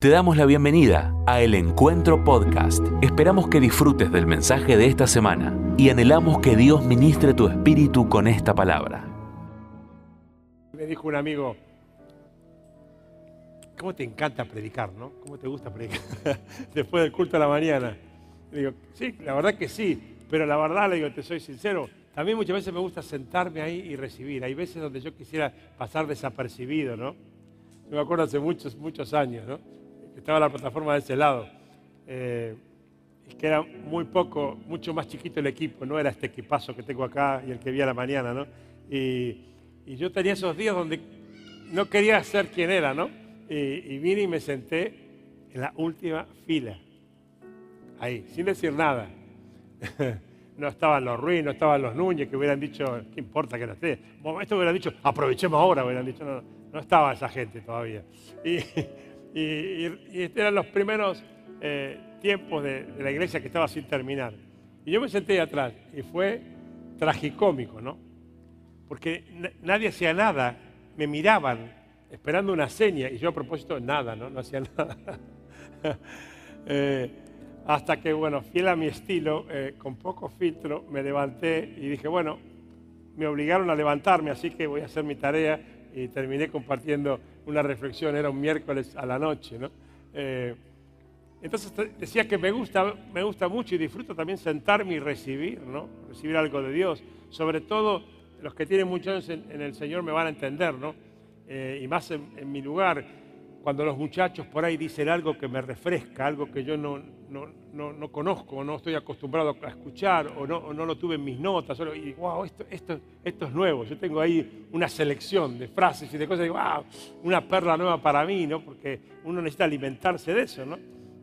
Te damos la bienvenida a El Encuentro Podcast. Esperamos que disfrutes del mensaje de esta semana y anhelamos que Dios ministre tu espíritu con esta palabra. Me dijo un amigo, ¿cómo te encanta predicar, no? ¿Cómo te gusta predicar? Después del culto de la mañana. Le digo, sí, la verdad que sí, pero la verdad, le digo, te soy sincero, también muchas veces me gusta sentarme ahí y recibir. Hay veces donde yo quisiera pasar desapercibido, ¿no? Me acuerdo hace muchos, muchos años, ¿no? Estaba la plataforma de ese lado. Eh, y que era muy poco, mucho más chiquito el equipo, no era este equipazo que tengo acá y el que vi a la mañana, ¿no? Y, yo tenía esos días donde no quería ser quien era, ¿no? Y, vine y me senté en la última fila, ahí, sin decir nada. no estaban los Ruiz, no estaban los Núñez, que hubieran dicho, ¿qué importa que no esté? Esto hubieran dicho, aprovechemos ahora, hubieran dicho, no, no estaba esa gente todavía. Y, y, y estos eran los primeros eh, tiempos de, de, la iglesia que estaba sin terminar. Y yo me senté atrás y fue tragicómico, ¿no? Porque nadie hacía nada, me miraban esperando una seña y yo a propósito nada, ¿no? No hacía nada. eh, hasta que, bueno, fiel a mi estilo, eh, con poco filtro, me levanté y dije, bueno, me obligaron a levantarme, así que voy a hacer mi tarea y terminé compartiendo una reflexión, era un miércoles a la noche, ¿no? Eh, entonces decía que me gusta, me gusta mucho y disfruto también sentarme y recibir, ¿no? Recibir algo de Dios. Sobre todo los que tienen muchos en, el Señor me van a entender, ¿no? Eh, y más en, mi lugar, cuando los muchachos por ahí dicen algo que me refresca, algo que yo no, no, no, no conozco, no estoy acostumbrado a escuchar o no, no lo tuve en mis notas, solo, y wow, esto, esto, esto es nuevo. Yo tengo ahí una selección de frases y de cosas, y wow, una perla nueva para mí, ¿no? Porque uno necesita alimentarse de eso, ¿no?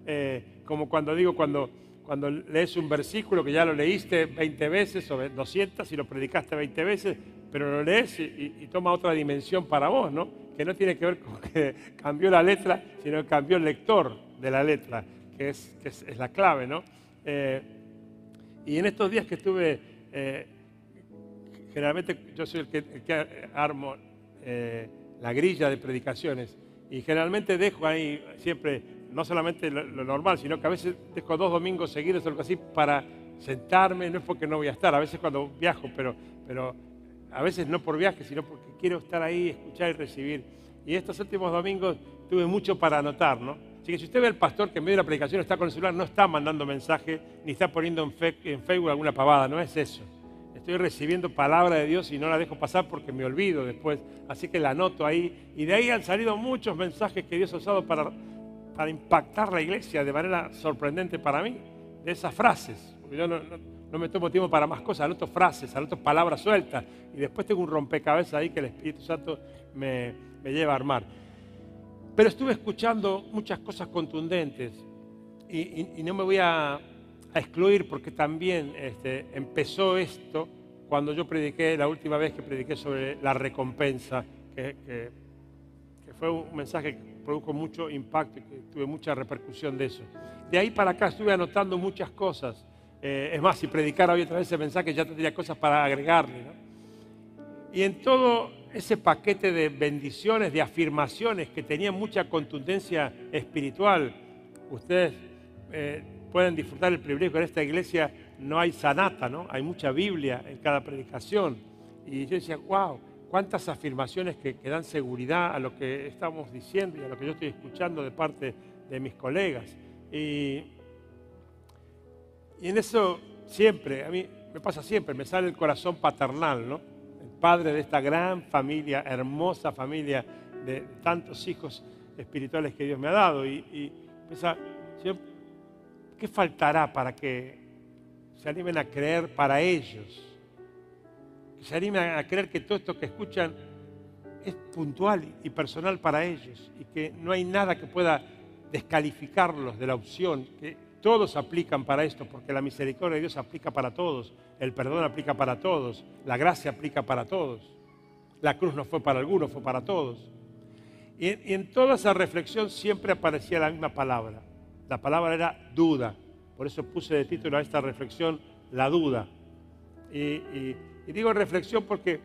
Eh, como cuando digo, cuando, cuando lees un versículo que ya lo leíste 20 veces o 200 y lo predicaste 20 veces, pero lo lees y, y, toma otra dimensión para vos, ¿no? Que no tiene que ver con que cambió la letra, sino que cambió el lector de la letra, que es, que es, es la clave, ¿no? Eh, y en estos días que estuve, eh, generalmente yo soy el que, el que armo eh, la grilla de predicaciones y generalmente dejo ahí siempre no solamente lo, lo, normal, sino que a veces dejo dos domingos seguidos o algo así para sentarme, no es porque no voy a estar, a veces cuando viajo, pero, pero a veces no por viaje, sino porque quiero estar ahí, escuchar y recibir. Y estos últimos domingos tuve mucho para anotar, ¿no? Así que si usted ve al pastor que en medio de la predicación está con el celular, no está mandando mensaje, ni está poniendo en, fe, en Facebook alguna pavada, no es eso. Estoy recibiendo palabra de Dios y no la dejo pasar porque me olvido después. Así que la anoto ahí. Y de ahí han salido muchos mensajes que Dios ha usado para para impactar la iglesia de manera sorprendente para mí, de esas frases. Porque yo no, no, no, me tomo tiempo para más cosas, anoto frases, anoto palabras sueltas y después tengo un rompecabezas ahí que el Espíritu Santo me, me lleva a armar. Pero estuve escuchando muchas cosas contundentes y, no me voy a, excluir porque también este, empezó esto cuando yo prediqué, la última vez que prediqué sobre la recompensa, que, que, que fue un mensaje produjo mucho impacto y que tuve mucha repercusión de eso. De ahí para acá estuve anotando muchas cosas. Eh, es más, si predicara hoy otra vez ese mensaje ya tendría cosas para agregarle. ¿no? Y en todo ese paquete de bendiciones, de afirmaciones que tenían mucha contundencia espiritual, ustedes eh, pueden disfrutar el privilegio en esta iglesia no hay sanata, ¿no? Hay mucha Biblia en cada predicación. Y yo decía, wow, cuántas afirmaciones que, que, dan seguridad a lo que estamos diciendo y a lo que yo estoy escuchando de parte de mis colegas. Y, y en eso siempre, a mí me pasa siempre, me sale el corazón paternal, ¿no? El padre de esta gran familia, hermosa familia de tantos hijos espirituales que Dios me ha dado. Y, y piensa, ¿qué faltará para que se animen a creer para ellos? se animen a creer que todo esto que escuchan es puntual y personal para ellos y que no hay nada que pueda descalificarlos de la opción, que todos aplican para esto, porque la misericordia de Dios aplica para todos, el perdón aplica para todos, la gracia aplica para todos, la cruz no fue para algunos, fue para todos. Y en, toda esa reflexión siempre aparecía la misma palabra, la palabra era duda, por eso puse de título a esta reflexión la duda. Y digo reflexión porque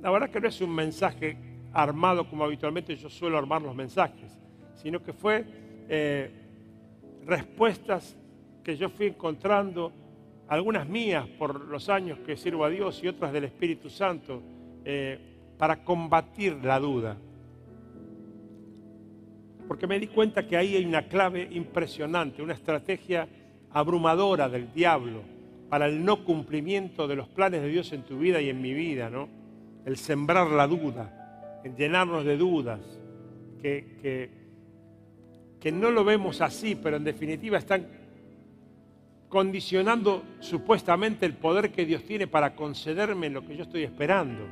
la verdad que no es un mensaje armado como habitualmente yo suelo armar los mensajes. sino que fue eh, respuestas que yo fui encontrando, algunas mías por los años que sirvo a Dios y otras del Espíritu Santo, eh, para combatir la duda. Porque me di cuenta que ahí hay una clave impresionante, una estrategia abrumadora del diablo para el no cumplimiento de los planes de Dios en tu vida y en mi vida, ¿no? El sembrar la duda, el llenarnos de dudas, que, que, que no lo vemos así, pero en definitiva están condicionando supuestamente el poder que Dios tiene para concederme lo que yo estoy esperando.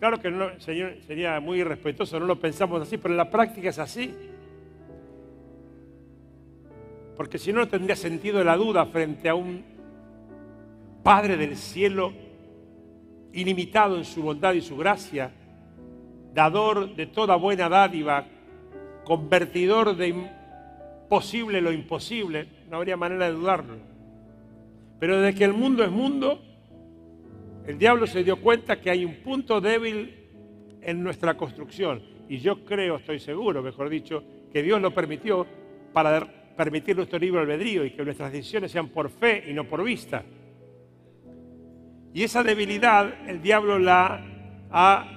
Claro que no, sería muy irrespetuoso, no lo pensamos así, pero en la práctica es así. Porque si no, no tendría sentido la duda frente a un Padre del cielo ilimitado en su bondad y su gracia, dador de toda buena dádiva, convertidor de imposible lo imposible, no habría manera de dudarlo. Pero desde que el mundo es mundo, el diablo se dio cuenta que hay un punto débil en nuestra construcción. Y yo creo, estoy seguro, mejor dicho, que Dios lo permitió para permitir nuestro libre albedrío y que nuestras decisiones sean por fe y no por vista. Y esa debilidad el diablo la ha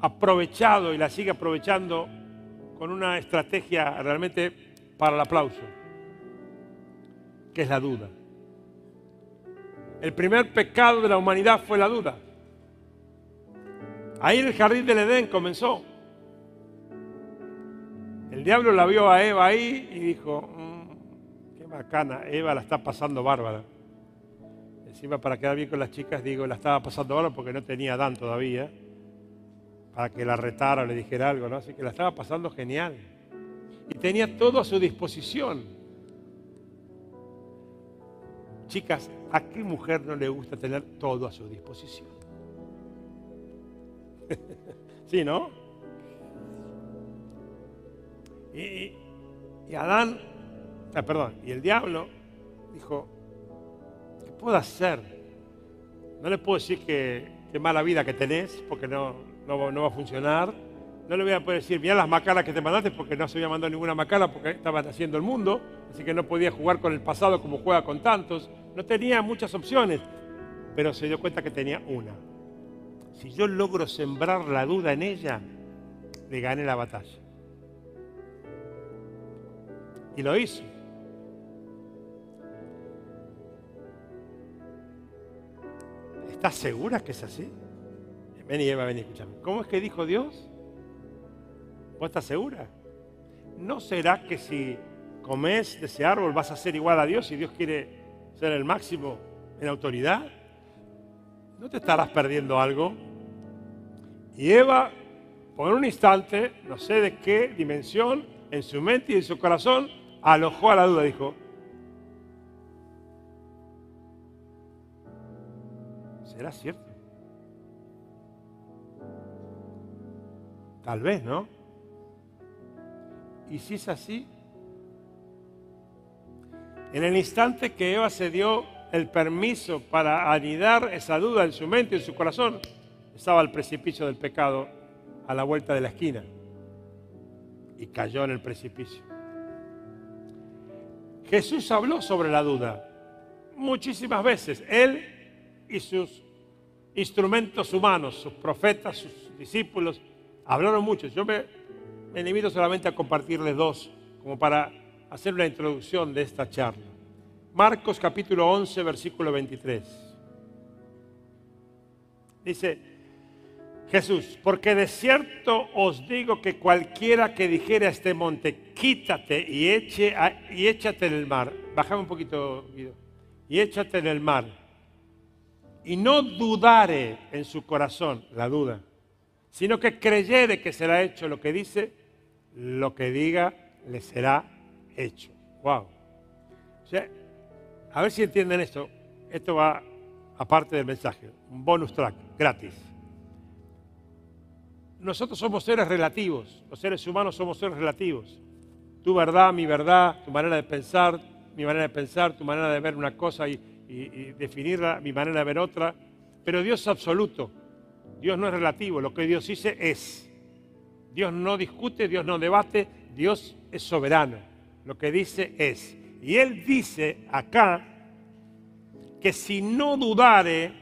aprovechado y la sigue aprovechando con una estrategia realmente para el aplauso, que es la duda. El primer pecado de la humanidad fue la duda. Ahí en el jardín del Edén comenzó. El diablo la vio a Eva ahí y dijo, mm, qué bacana, Eva la está pasando bárbara. Encima para quedar bien con las chicas, digo, la estaba pasando bárbara porque no tenía Adán todavía, para que la retara o le dijera algo, ¿no? Así que la estaba pasando genial. Y tenía todo a su disposición. Chicas, ¿a qué mujer no le gusta tener todo a su disposición? sí, ¿no? Y, Adán, ah, perdón, y el diablo dijo, ¿qué puedo hacer? No le puedo decir que, qué mala vida que tenés, porque no, no, va a funcionar. No le voy a poder decir, mira las macalas que te mandaste, porque no se había mandado ninguna macala, porque estaban haciendo el mundo, así que no podía jugar con el pasado como juega con tantos. No tenía muchas opciones, pero se dio cuenta que tenía una. Si yo logro sembrar la duda en ella, le gané la batalla. Y lo hizo. ¿Estás segura que es así? Ven y Eva, ven y escúchame. ¿Cómo es que dijo Dios? ¿Vos estás segura? ¿No será que si comes de ese árbol vas a ser igual a Dios y Dios quiere ser el máximo en autoridad, ¿no te estarás perdiendo algo? Y Eva, por un instante, no sé de qué dimensión, en su mente y en su corazón, alojó a la duda, dijo, ¿será cierto? Tal vez, ¿no? Y si es así, en el instante que Eva se dio el permiso para anidar esa duda en su mente y en su corazón, estaba al precipicio del pecado a la vuelta de la esquina y cayó en el precipicio. Jesús habló sobre la duda muchísimas veces. Él y sus instrumentos humanos, sus profetas, sus discípulos, hablaron mucho. Yo me, me limito solamente a compartirles dos, como para hacer una introducción de esta charla. Marcos capítulo 11, versículo 23. Dice Jesús, porque de cierto os digo que cualquiera que dijera a este monte, quítate y, eche y échate en el mar, bájame un poquito, Guido, y échate en el mar, y no dudare en su corazón, la duda, sino que creyere que será hecho lo que dice, lo que diga le será hecho. Wow. O sea, a ver si entienden esto. Esto va aparte del mensaje, un bonus track, gratis. Nosotros somos seres relativos, los seres humanos somos seres relativos. Tu verdad, mi verdad, tu manera de pensar, mi manera de pensar, tu manera de ver una cosa y, y definirla, mi manera de ver otra. Pero Dios es absoluto, Dios no es relativo, lo que Dios dice es. Dios no discute, Dios no debate, Dios es soberano. Lo que dice es. Y Él dice acá que si no dudare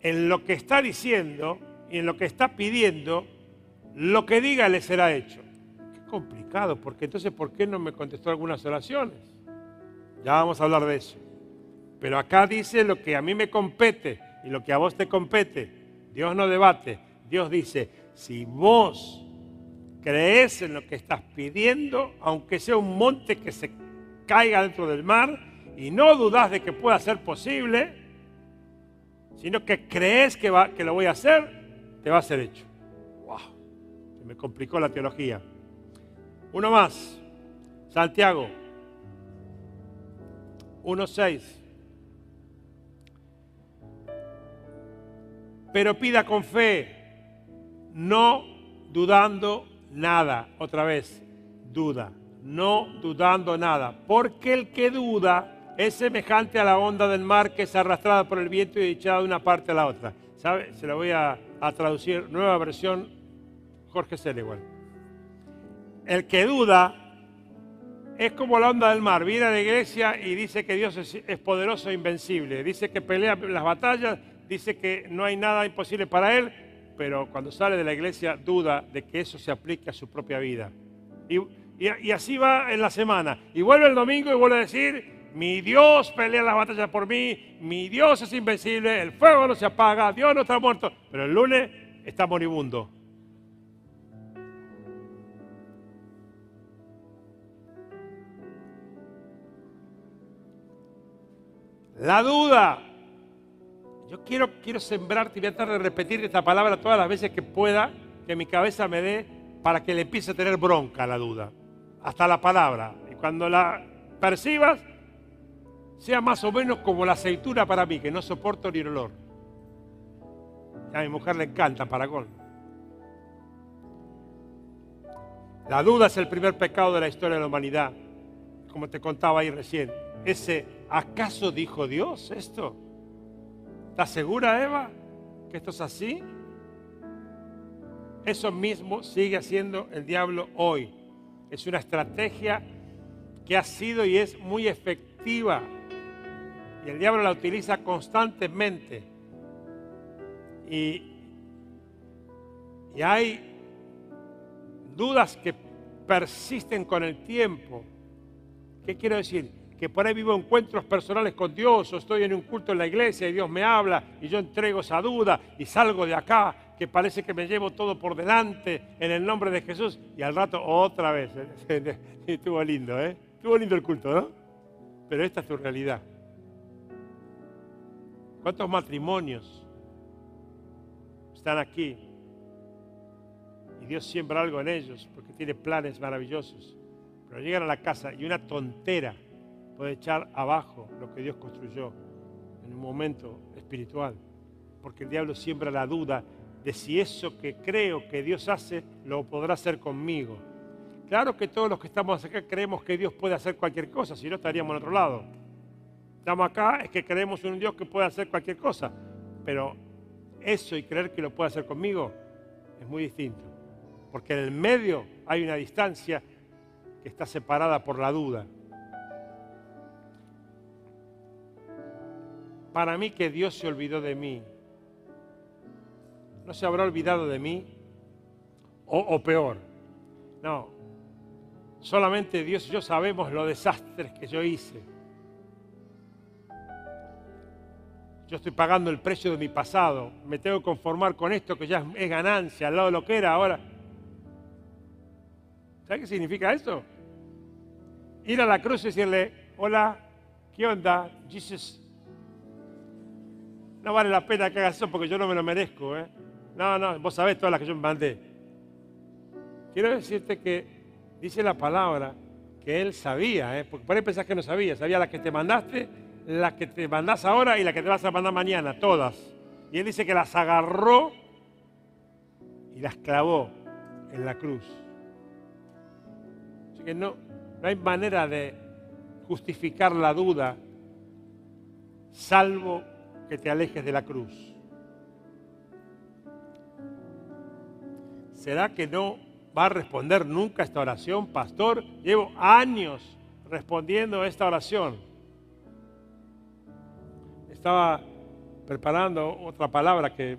en lo que está diciendo y en lo que está pidiendo, lo que diga le será hecho. Qué complicado, porque entonces, ¿por qué no me contestó algunas oraciones? Ya vamos a hablar de eso. Pero acá dice lo que a mí me compete y lo que a vos te compete. Dios no debate. Dios dice, si vos crees en lo que estás pidiendo, aunque sea un monte que se caiga dentro del mar, y no dudas de que pueda ser posible, sino que crees que, va, que lo voy a hacer, te va a ser hecho. ¡Wow! Se me complicó la teología. Uno más. Santiago 1.6. Pero pida con fe, no dudando nada. Otra vez, duda, no dudando nada. Porque el que duda es semejante a la onda del mar que es arrastrada por el viento y echada de una parte a la otra. ¿Sabe? Se lo voy a, traducir, nueva versión, Jorge Senegal. El que duda es como la onda del mar. Viene a la iglesia y dice que Dios es, es poderoso e invencible. Dice que pelea las batallas, dice que no hay nada imposible para él, pero cuando sale de la iglesia duda de que eso se aplique a su propia vida. Y, así va en la semana. Y vuelve el domingo y vuelve a decir, mi Dios pelea las batallas por mí, mi Dios es invencible, el fuego no se apaga, Dios no está muerto, pero el lunes está moribundo. La duda yo quiero, quiero sembrarte y voy a tratar de repetir esta palabra todas las veces que pueda, que mi cabeza me dé, para que le empiece a tener bronca la duda. Hasta la palabra. Y cuando la percibas, sea más o menos como la aceitura para mí, que no soporto ni el olor. a mi mujer le encanta Paragón. La duda es el primer pecado de la historia de la humanidad, como te contaba ahí recién. Ese, ¿acaso dijo Dios esto? ¿Estás segura, Eva, que esto es así? Eso mismo sigue haciendo el diablo hoy. Es una estrategia que ha sido y es muy efectiva. Y el diablo la utiliza constantemente. Y, y hay dudas que persisten con el tiempo. ¿Qué quiero decir? Que por ahí vivo encuentros personales con Dios, o estoy en un culto en la iglesia y Dios me habla y yo entrego esa duda y salgo de acá, que parece que me llevo todo por delante en el nombre de Jesús y al rato otra vez. Estuvo lindo, ¿eh? Estuvo lindo el culto, ¿no? Pero esta es tu realidad. ¿Cuántos matrimonios están aquí? Y Dios siembra algo en ellos porque tiene planes maravillosos. Pero llegan a la casa y una tontera puede echar abajo lo que Dios construyó en un momento espiritual. Porque el diablo siembra la duda de si eso que creo que Dios hace lo podrá hacer conmigo. Claro que todos los que estamos acá creemos que Dios puede hacer cualquier cosa, si no estaríamos en otro lado. Estamos acá es que creemos en un Dios que puede hacer cualquier cosa, pero eso y creer que lo puede hacer conmigo es muy distinto. Porque en el medio hay una distancia que está separada por la duda. Para mí que Dios se olvidó de mí. ¿No se habrá olvidado de mí? O, peor, no. Solamente Dios y yo sabemos los desastres que yo hice. Yo estoy pagando el precio de mi pasado. Me tengo que conformar con esto que ya es ganancia al lado de lo que era ahora. ¿Sabes qué significa eso? Ir a la cruz y decirle, hola, ¿qué onda? Jesus, no vale la pena que hagas eso porque yo no me lo merezco. ¿eh? No, no, vos sabés todas las que yo me mandé. Quiero decirte que dice la palabra que él sabía, ¿eh? porque por ahí pensás que no sabía, sabía las que te mandaste, las que te mandás ahora y las que te vas a mandar mañana, todas. Y él dice que las agarró y las clavó en la cruz. Así que no, no hay manera de justificar la duda salvo te alejes de la cruz. ¿será que no va a responder nunca esta oración, pastor? Llevo años respondiendo esta oración. Estaba preparando otra palabra que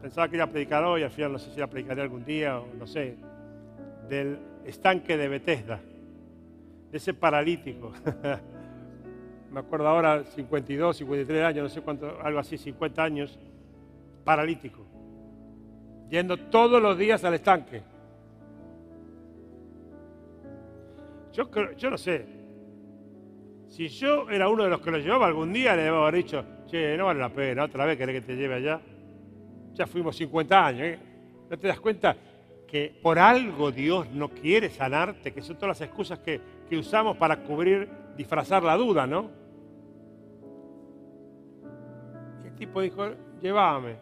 pensaba que iba a predicar hoy, al final no sé si la predicaré algún día o no sé, del estanque de Bethesda, de ese paralítico. Me acuerdo ahora, 52, 53 años, no sé cuánto, algo así, 50 años, paralítico, yendo todos los días al estanque. Yo, yo no sé, si yo era uno de los que lo llevaba algún día, le debo haber dicho, che, no vale la pena, otra vez querés que te lleve allá. Ya fuimos 50 años, ¿eh? ¿No te das cuenta que por algo Dios no quiere sanarte? Que son todas las excusas que, que usamos para cubrir, disfrazar la duda, ¿no? Tipo dijo, llévame.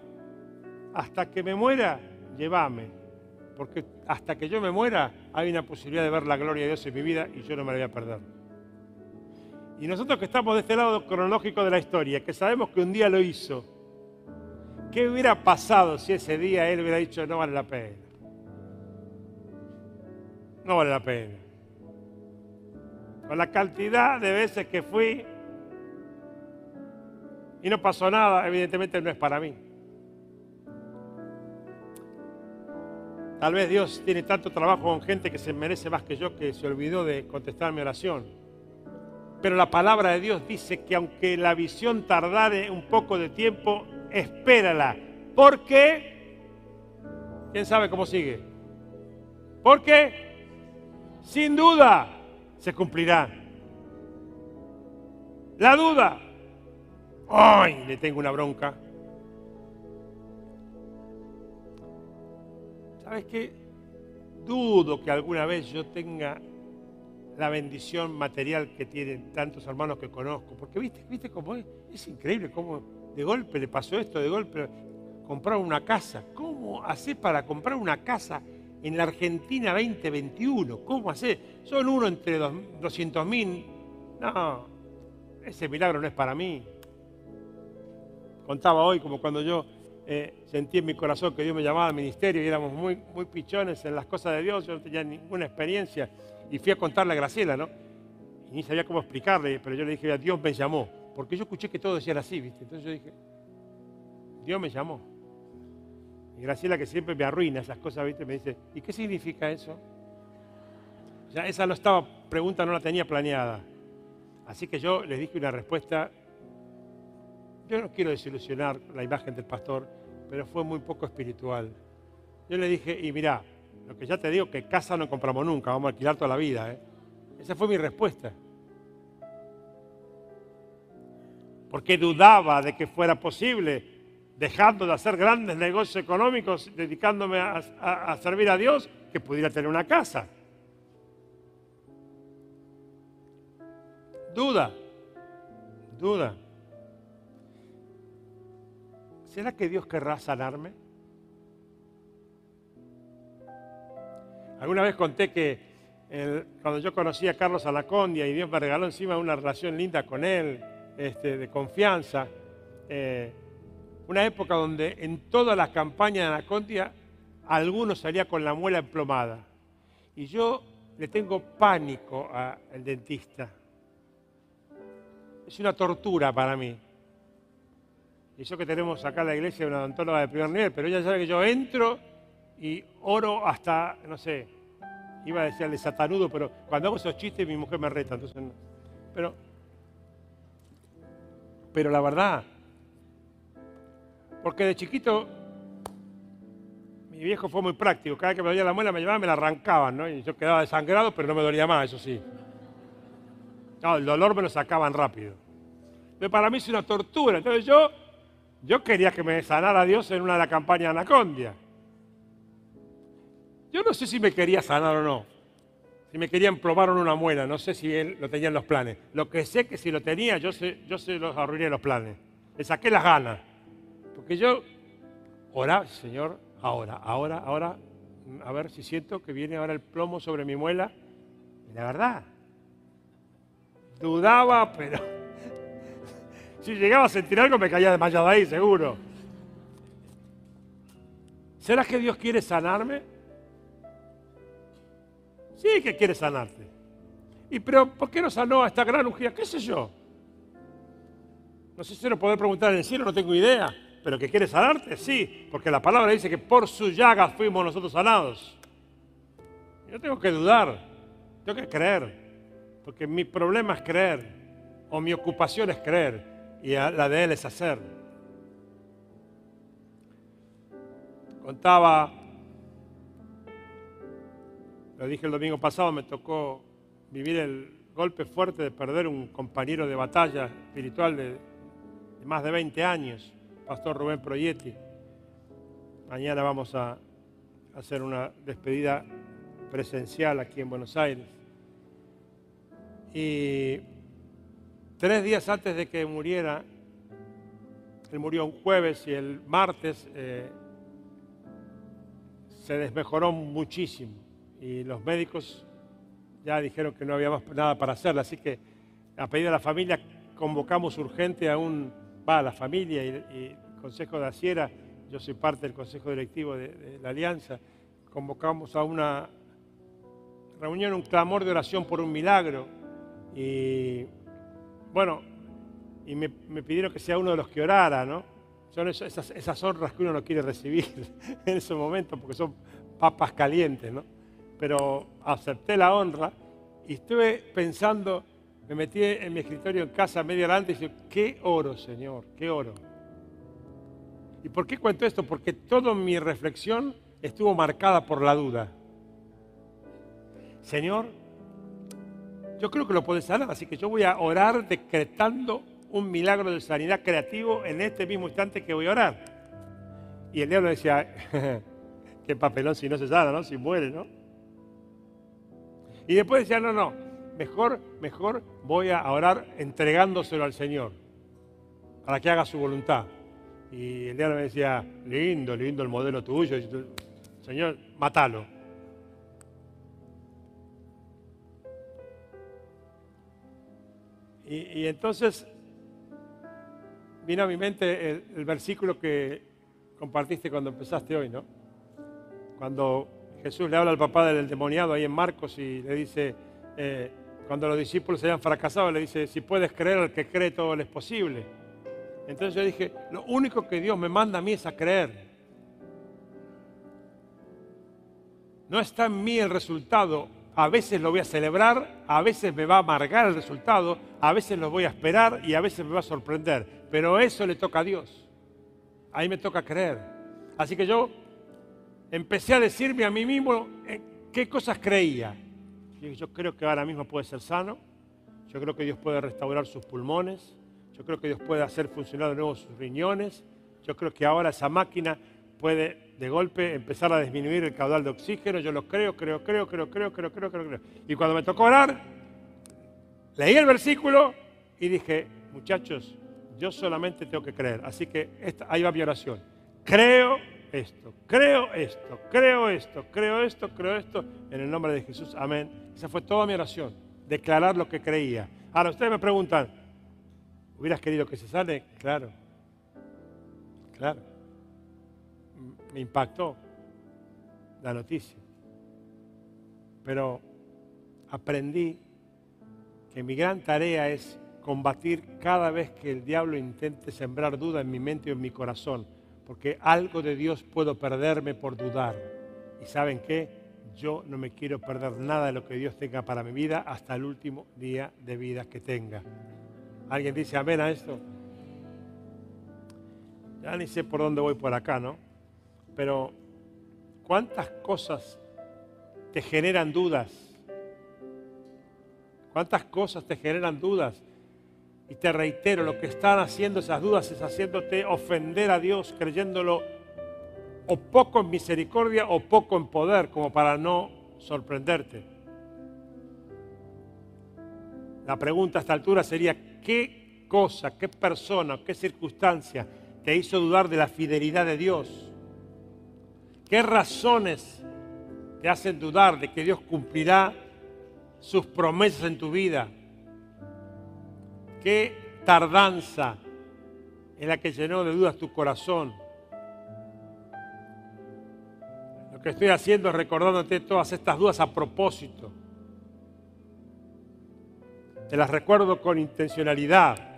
Hasta que me muera, llévame. Porque hasta que yo me muera, hay una posibilidad de ver la gloria de Dios en mi vida y yo no me la voy a perder. Y nosotros que estamos de este lado cronológico de la historia, que sabemos que un día lo hizo, ¿qué hubiera pasado si ese día él hubiera dicho no vale la pena? No vale la pena. Con la cantidad de veces que fui y no pasó nada, evidentemente no es para mí. Tal vez Dios tiene tanto trabajo con gente que se merece más que yo que se olvidó de contestar mi oración. Pero la palabra de Dios dice que aunque la visión tardare un poco de tiempo, espérala. Porque, ¿quién sabe cómo sigue? Porque, sin duda, se cumplirá. La duda, ¡ay! Le tengo una bronca. ¿Sabes qué? Dudo que alguna vez yo tenga la bendición material que tienen tantos hermanos que conozco. Porque viste, viste cómo es, es increíble cómo de golpe le pasó esto, de golpe comprar una casa. ¿Cómo hacer para comprar una casa en la Argentina 2021? ¿Cómo hacer? Son uno entre 200 mil. No, ese milagro no es para mí. Contaba hoy como cuando yo eh, sentí en mi corazón que Dios me llamaba al ministerio y éramos muy, muy pichones en las cosas de Dios, yo no tenía ninguna experiencia y fui a contarle a Graciela, ¿no? Y ni sabía cómo explicarle, pero yo le dije, Dios me llamó, porque yo escuché que todo decía así, ¿viste? Entonces yo dije, Dios me llamó. Y Graciela, que siempre me arruina esas cosas, ¿viste? Me dice, ¿y qué significa eso? Ya esa no estaba, pregunta no la tenía planeada. Así que yo les dije una respuesta. Yo no quiero desilusionar la imagen del pastor, pero fue muy poco espiritual. Yo le dije, y mirá, lo que ya te digo, que casa no compramos nunca, vamos a alquilar toda la vida. ¿eh? Esa fue mi respuesta. Porque dudaba de que fuera posible, dejando de hacer grandes negocios económicos, dedicándome a servir a Dios, que pudiera tener una casa. Duda, duda. ¿Será que Dios querrá sanarme? Alguna vez conté que cuando yo conocí a Carlos Alacondia y Dios me regaló encima una relación linda con él, este, de confianza, eh, una época donde en todas las campañas de Anacondia alguno salía con la muela emplomada. Y yo le tengo pánico al dentista. Es una tortura para mí. Eso que tenemos acá en la iglesia una odontóloga de primer nivel, pero ella sabe que yo entro y oro hasta, no sé, iba a decirle satanudo, pero cuando hago esos chistes mi mujer me reta, entonces. Pero, pero la verdad, porque de chiquito mi viejo fue muy práctico, cada vez que me dolía la muela me llevaba me la arrancaban, ¿no? Y yo quedaba desangrado, pero no me dolía más, eso sí. No, el dolor me lo sacaban rápido. Pero para mí es una tortura. Entonces yo, yo quería que me sanara Dios en una de las campañas Anacondia. Yo no sé si me quería sanar o no. Si me querían probar o una muela, no sé si él lo tenía en los planes. Lo que sé que si lo tenía, yo se, yo se los arruiné los planes. Le saqué las ganas. Porque yo oraba, Señor, ahora, ahora, ahora, a ver si siento que viene ahora el plomo sobre mi muela. La verdad, dudaba, pero si llegaba a sentir algo me caía desmayado ahí, seguro. ¿Será que Dios quiere sanarme? Sí que quiere sanarte. ¿Y pero por qué no sanó a esta gran ungida? ¿Qué sé yo? No sé si lo poder preguntar en el cielo, no tengo idea. Pero que quiere sanarte, sí. Porque la palabra dice que por sus llagas fuimos nosotros sanados. Yo tengo que dudar, tengo que creer. Porque mi problema es creer. O mi ocupación es creer. Y la de él es hacer. Contaba, lo dije el domingo pasado, me tocó vivir el golpe fuerte de perder un compañero de batalla espiritual de, más de 20 años, Pastor Rubén Proietti. Mañana vamos a hacer una despedida presencial aquí en Buenos Aires. Y tres días antes de que muriera, él murió un jueves y el martes eh, se desmejoró muchísimo. Y los médicos ya dijeron que no había más nada para hacerle, así que a pedir de la familia convocamos urgente a un, va a la familia y, el Consejo de Asiera, yo soy parte del Consejo Directivo de, la Alianza, convocamos a una reunión, un clamor de oración por un milagro. Y bueno, y me, pidieron que sea uno de los que orara, ¿no? Son esas, honras que uno no quiere recibir en ese momento porque son papas calientes, ¿no? Pero acepté la honra y estuve pensando, me metí en mi escritorio en casa media adelante y dije, ¿qué oro, Señor? ¿Qué oro? ¿Y por qué cuento esto? Porque toda mi reflexión estuvo marcada por la duda. Señor, yo creo que lo puedes sanar, así que yo voy a orar decretando un milagro de sanidad creativo en este mismo instante que voy a orar. Y el diablo decía, qué papelón si no se sana, ¿no? Si muere, ¿no? Y después decía, no, no, mejor, mejor voy a orar entregándoselo al Señor, para que haga su voluntad. Y el diablo me decía, lindo, lindo el modelo tuyo. Señor, mátalo. Y, entonces vino a mi mente el, versículo que compartiste cuando empezaste hoy, ¿no? Cuando Jesús le habla al papá del demoniado ahí en Marcos y le dice, eh, cuando los discípulos se hayan fracasado, le dice, si puedes creer al que cree, todo le es posible. Entonces yo dije, lo único que Dios me manda a mí es a creer. No está en mí el resultado. A veces lo voy a celebrar, a veces me va a amargar el resultado, a veces lo voy a esperar y a veces me va a sorprender. Pero eso le toca a Dios. Ahí me toca creer. Así que yo empecé a decirme a mí mismo qué cosas creía. Yo creo que ahora mismo puede ser sano, yo creo que Dios puede restaurar sus pulmones, yo creo que Dios puede hacer funcionar de nuevo sus riñones, yo creo que ahora esa máquina puede de golpe empezar a disminuir el caudal de oxígeno, yo lo creo, creo, creo, creo, creo, creo, creo, creo, creo. Y cuando me tocó orar, leí el versículo y dije, muchachos, yo solamente tengo que creer. Así que ahí va mi oración. Creo esto, creo esto, creo esto, creo esto, creo esto, en el nombre de Jesús, amén. Esa fue toda mi oración, declarar lo que creía. Ahora ustedes me preguntan, ¿hubieras querido que se sane? Claro, claro. Me impactó la noticia. Pero aprendí que mi gran tarea es combatir cada vez que el diablo intente sembrar duda en mi mente o en mi corazón porque algo de Dios puedo perderme por dudar. ¿Y saben qué? Yo no me quiero perder nada de lo que Dios tenga para mi vida hasta el último día de vida que tenga. ¿Alguien dice amén a esto? Ya ni sé por dónde voy por acá, ¿no? Pero ¿cuántas cosas te generan dudas? ¿Cuántas cosas te generan dudas? Y te reitero, lo que están haciendo esas dudas es haciéndote ofender a Dios creyéndolo o poco en misericordia o poco en poder, como para no sorprenderte. La pregunta a esta altura sería, ¿qué cosa, qué persona, qué circunstancia te hizo dudar de la fidelidad de Dios? ¿Qué razones te hacen dudar de que Dios cumplirá sus promesas en tu vida? Qué tardanza en la que llenó de dudas tu corazón. Lo que estoy haciendo es recordándote todas estas dudas a propósito. Te las recuerdo con intencionalidad.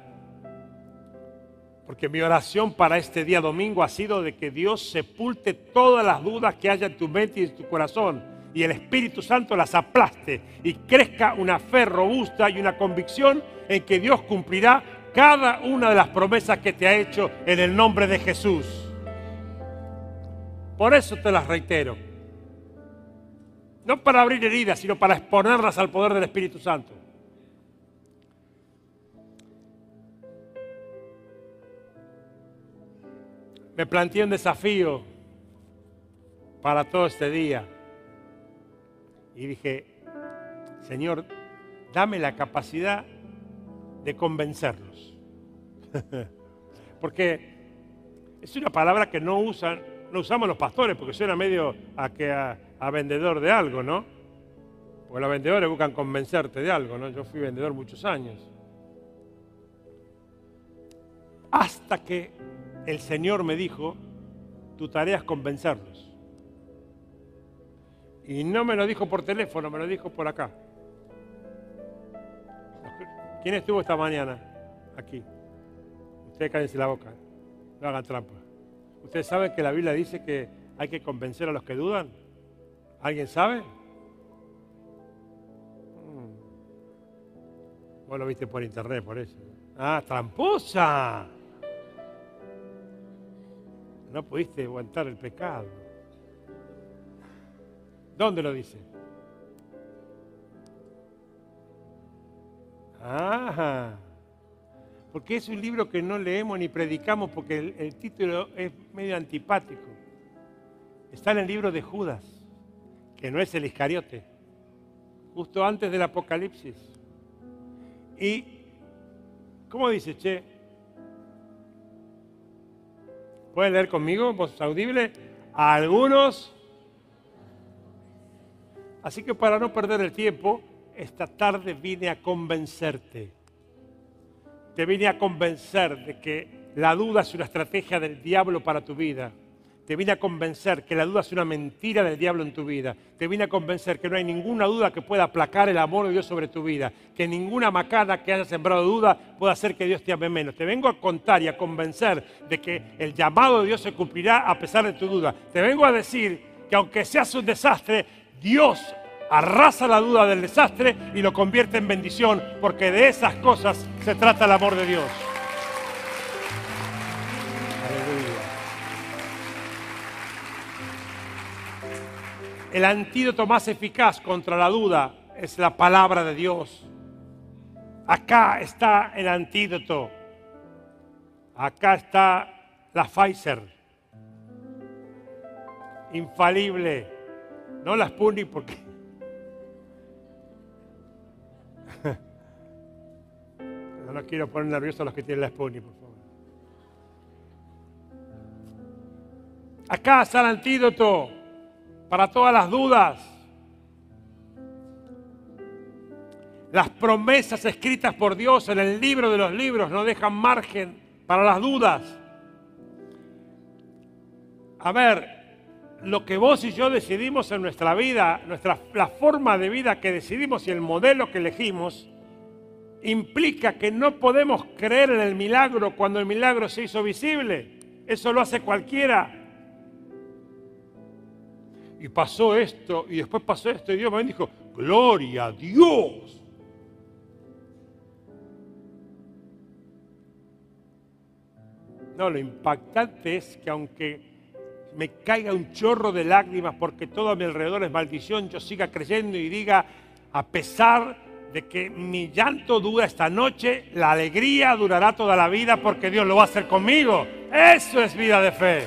Porque mi oración para este día domingo ha sido de que Dios sepulte todas las dudas que haya en tu mente y en tu corazón y el Espíritu Santo las aplaste y crezca una fe robusta y una convicción en que Dios cumplirá cada una de las promesas que te ha hecho en el nombre de Jesús. Por eso te las reitero. No para abrir heridas, sino para exponerlas al poder del Espíritu Santo. Me planteé un desafío para todo este día. Y dije, Señor, dame la capacidad de convencerlos. porque es una palabra que no usan, no usamos los pastores, porque suena medio a, que a, vendedor de algo, ¿no? Porque los vendedores buscan convencerte de algo, ¿no? Yo fui vendedor muchos años. Hasta que el Señor me dijo, tu tarea es convencerlos. Y no me lo dijo por teléfono, me lo dijo por acá. ¿Quién estuvo esta mañana aquí? Ustedes cállense la boca, no hagan trampa. ¿Ustedes saben que la Biblia dice que hay que convencer a los que dudan? ¿Alguien sabe? Mm. Vos lo viste por internet, por eso. Ah, tramposa. No pudiste aguantar el pecado. ¿Dónde lo dice? Ajá. Porque es un libro que no leemos ni predicamos porque el, título es medio antipático. Está en el libro de Judas, que no es el Iscariote, justo antes del Apocalipsis. Y, ¿cómo dice, che? ¿Pueden leer conmigo, voz audible? A algunos Así que para no perder el tiempo, esta tarde vine a convencerte. Te vine a convencer de que la duda es una estrategia del diablo para tu vida. Te vine a convencer que la duda es una mentira del diablo en tu vida. Te vine a convencer que no hay ninguna duda que pueda aplacar el amor de Dios sobre tu vida. Que ninguna macana que haya sembrado duda pueda hacer que Dios te ame menos. Te vengo a contar y a convencer de que el llamado de Dios se cumplirá a pesar de tu duda. Te vengo a decir que aunque seas un desastre, Dios arrasa la duda del desastre y lo convierte en bendición, porque de esas cosas se trata el amor de Dios. El antídoto más eficaz contra la duda es la palabra de Dios. Acá está el antídoto. Acá está la Pfizer. Infalible. No la Sputnik porque no quiero poner nerviosos a los que tienen la Sputnik, por favor. Acá está el antídoto para todas las dudas. Las promesas escritas por Dios en el libro de los libros no dejan margen para las dudas. A ver, lo que vos y yo decidimos en nuestra vida, la forma de vida que decidimos y el modelo que elegimos, implica que no podemos creer en el milagro cuando el milagro se hizo visible. Eso lo hace cualquiera. Y pasó esto, y después pasó esto, y Dios me dijo, gloria a Dios. No, lo impactante es que aunque me caiga un chorro de lágrimas porque todo a mi alrededor es maldición, yo siga creyendo y diga, a pesar de que mi llanto dura esta noche, la alegría durará toda la vida porque Dios lo va a hacer conmigo. Eso es vida de fe.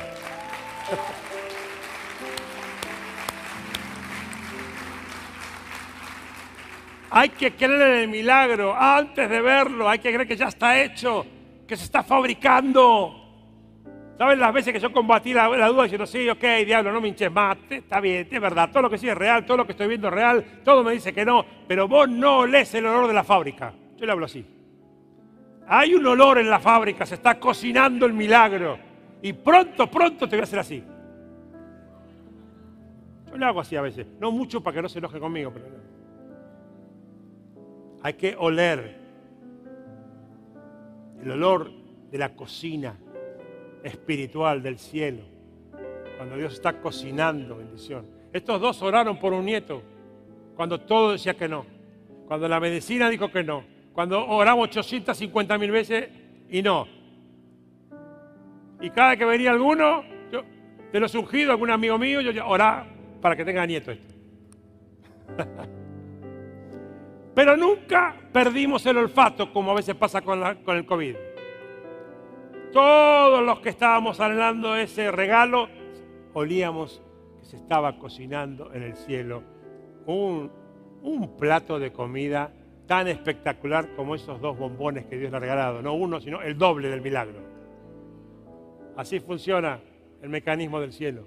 Hay que creer en el milagro antes de verlo, hay que creer que ya está hecho, que se está fabricando. ¿Saben las veces que yo combatí la, duda diciendo, sí, ok, diablo, no me hinches más, está bien, es verdad, todo lo que sí es real, todo lo que estoy viendo es real, todo me dice que no, pero vos no lees el olor de la fábrica. Yo le hablo así. Hay un olor en la fábrica, se está cocinando el milagro y pronto, pronto te voy a hacer así. Yo lo hago así a veces. No mucho para que no se enoje conmigo, pero hay que oler el olor de la cocina espiritual del cielo. Cuando Dios está cocinando bendición. Estos dos oraron por un nieto cuando todo decía que no. Cuando la medicina dijo que no. Cuando oramos 850 mil veces y no. Y cada que venía alguno, yo, de los ungidos, algún amigo mío, yo oraba para que tenga nieto esto. Pero nunca perdimos el olfato como a veces pasa con, el COVID. Todos los que estábamos anhelando ese regalo, olíamos que se estaba cocinando en el cielo un, un plato de comida tan espectacular como esos dos bombones que Dios le ha regalado. No uno, sino el doble del milagro. Así funciona el mecanismo del cielo.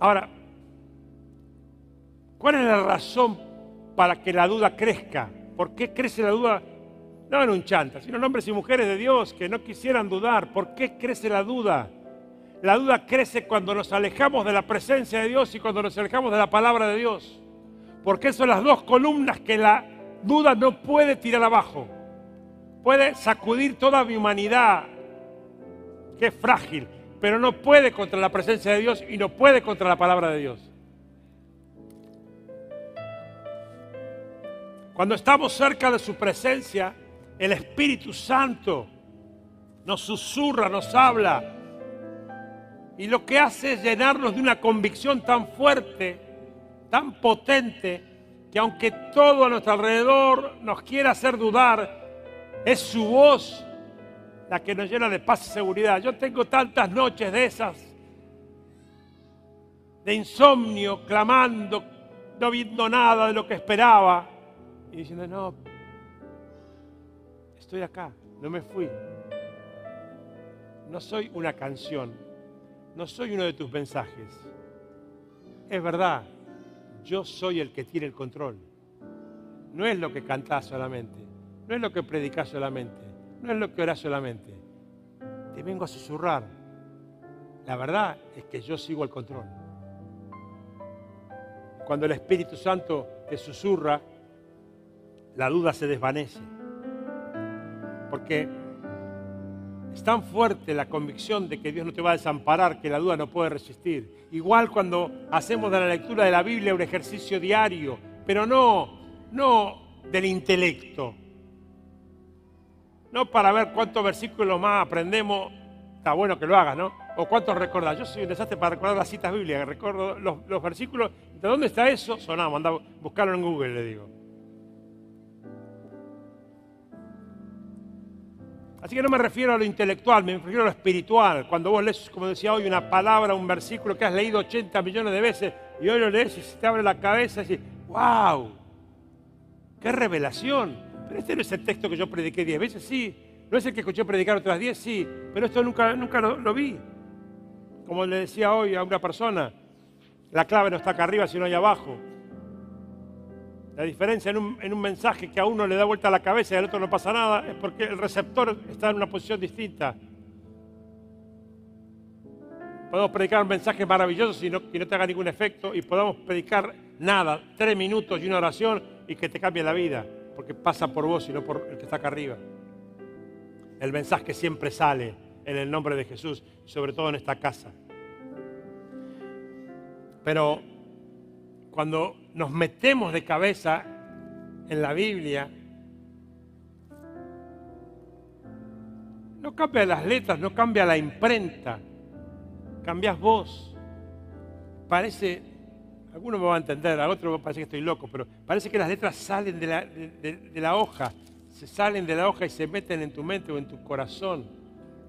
Ahora, ¿cuál es la razón para que la duda crezca? ¿Por qué crece la duda? No en un chanta, sino en hombres y mujeres de Dios que no quisieran dudar. ¿Por qué crece la duda? La duda crece cuando nos alejamos de la presencia de Dios y cuando nos alejamos de la palabra de Dios. Porque son las dos columnas que la duda no puede tirar abajo. Puede sacudir toda mi humanidad, que es frágil, pero no puede contra la presencia de Dios y no puede contra la palabra de Dios. Cuando estamos cerca de su presencia, el Espíritu Santo nos susurra, nos habla. Y lo que hace es llenarnos de una convicción tan fuerte, tan potente, que aunque todo a nuestro alrededor nos quiera hacer dudar, es su voz la que nos llena de paz y seguridad. Yo tengo tantas noches de esas, de insomnio, clamando, no viendo nada de lo que esperaba y diciendo, no, estoy acá, no me fui. No soy una canción, no soy uno de tus mensajes. Es verdad, yo soy el que tiene el control. No es lo que cantás solamente, no es lo que predicás solamente, no es lo que orás solamente. Te vengo a susurrar. La verdad es que yo sigo el control. Cuando el Espíritu Santo te susurra, la duda se desvanece. Porque es tan fuerte la convicción de que Dios no te va a desamparar que la duda no puede resistir. Igual cuando hacemos de la lectura de la Biblia un ejercicio diario, pero no, no del intelecto. No para ver cuántos versículos más aprendemos, está bueno que lo hagas, ¿no? O cuántos recordás. Yo soy un desastre para recordar las citas bíblicas, recuerdo los, los versículos. ¿De dónde está eso? Sonamos, anda, buscarlo en Google, le digo. Así que no me refiero a lo intelectual, me refiero a lo espiritual. Cuando vos lees, como decía hoy, una palabra, un versículo que has leído 80 millones de veces y hoy lo lees y se te abre la cabeza y dices, wow, qué revelación. Pero este no es el texto que yo prediqué 10 veces, sí. No es el que escuché predicar otras 10, sí. Pero esto nunca, nunca lo, lo vi. Como le decía hoy a una persona, la clave no está acá arriba, sino ahí abajo. La diferencia en un, mensaje que a uno le da vuelta la cabeza y al otro no pasa nada es porque el receptor está en una posición distinta. Podemos predicar un mensaje maravilloso y no, que no te haga ningún efecto y podemos predicar nada, tres minutos y una oración y que te cambie la vida, porque pasa por vos y no por el que está acá arriba. El mensaje siempre sale en el nombre de Jesús, sobre todo en esta casa. Pero cuando nos metemos de cabeza en la Biblia, no cambia las letras, no cambia la imprenta, cambias vos. Parece, alguno me va a entender, a otro parece que estoy loco, pero parece que las letras salen de la, de la hoja, se salen de la hoja y se meten en tu mente o en tu corazón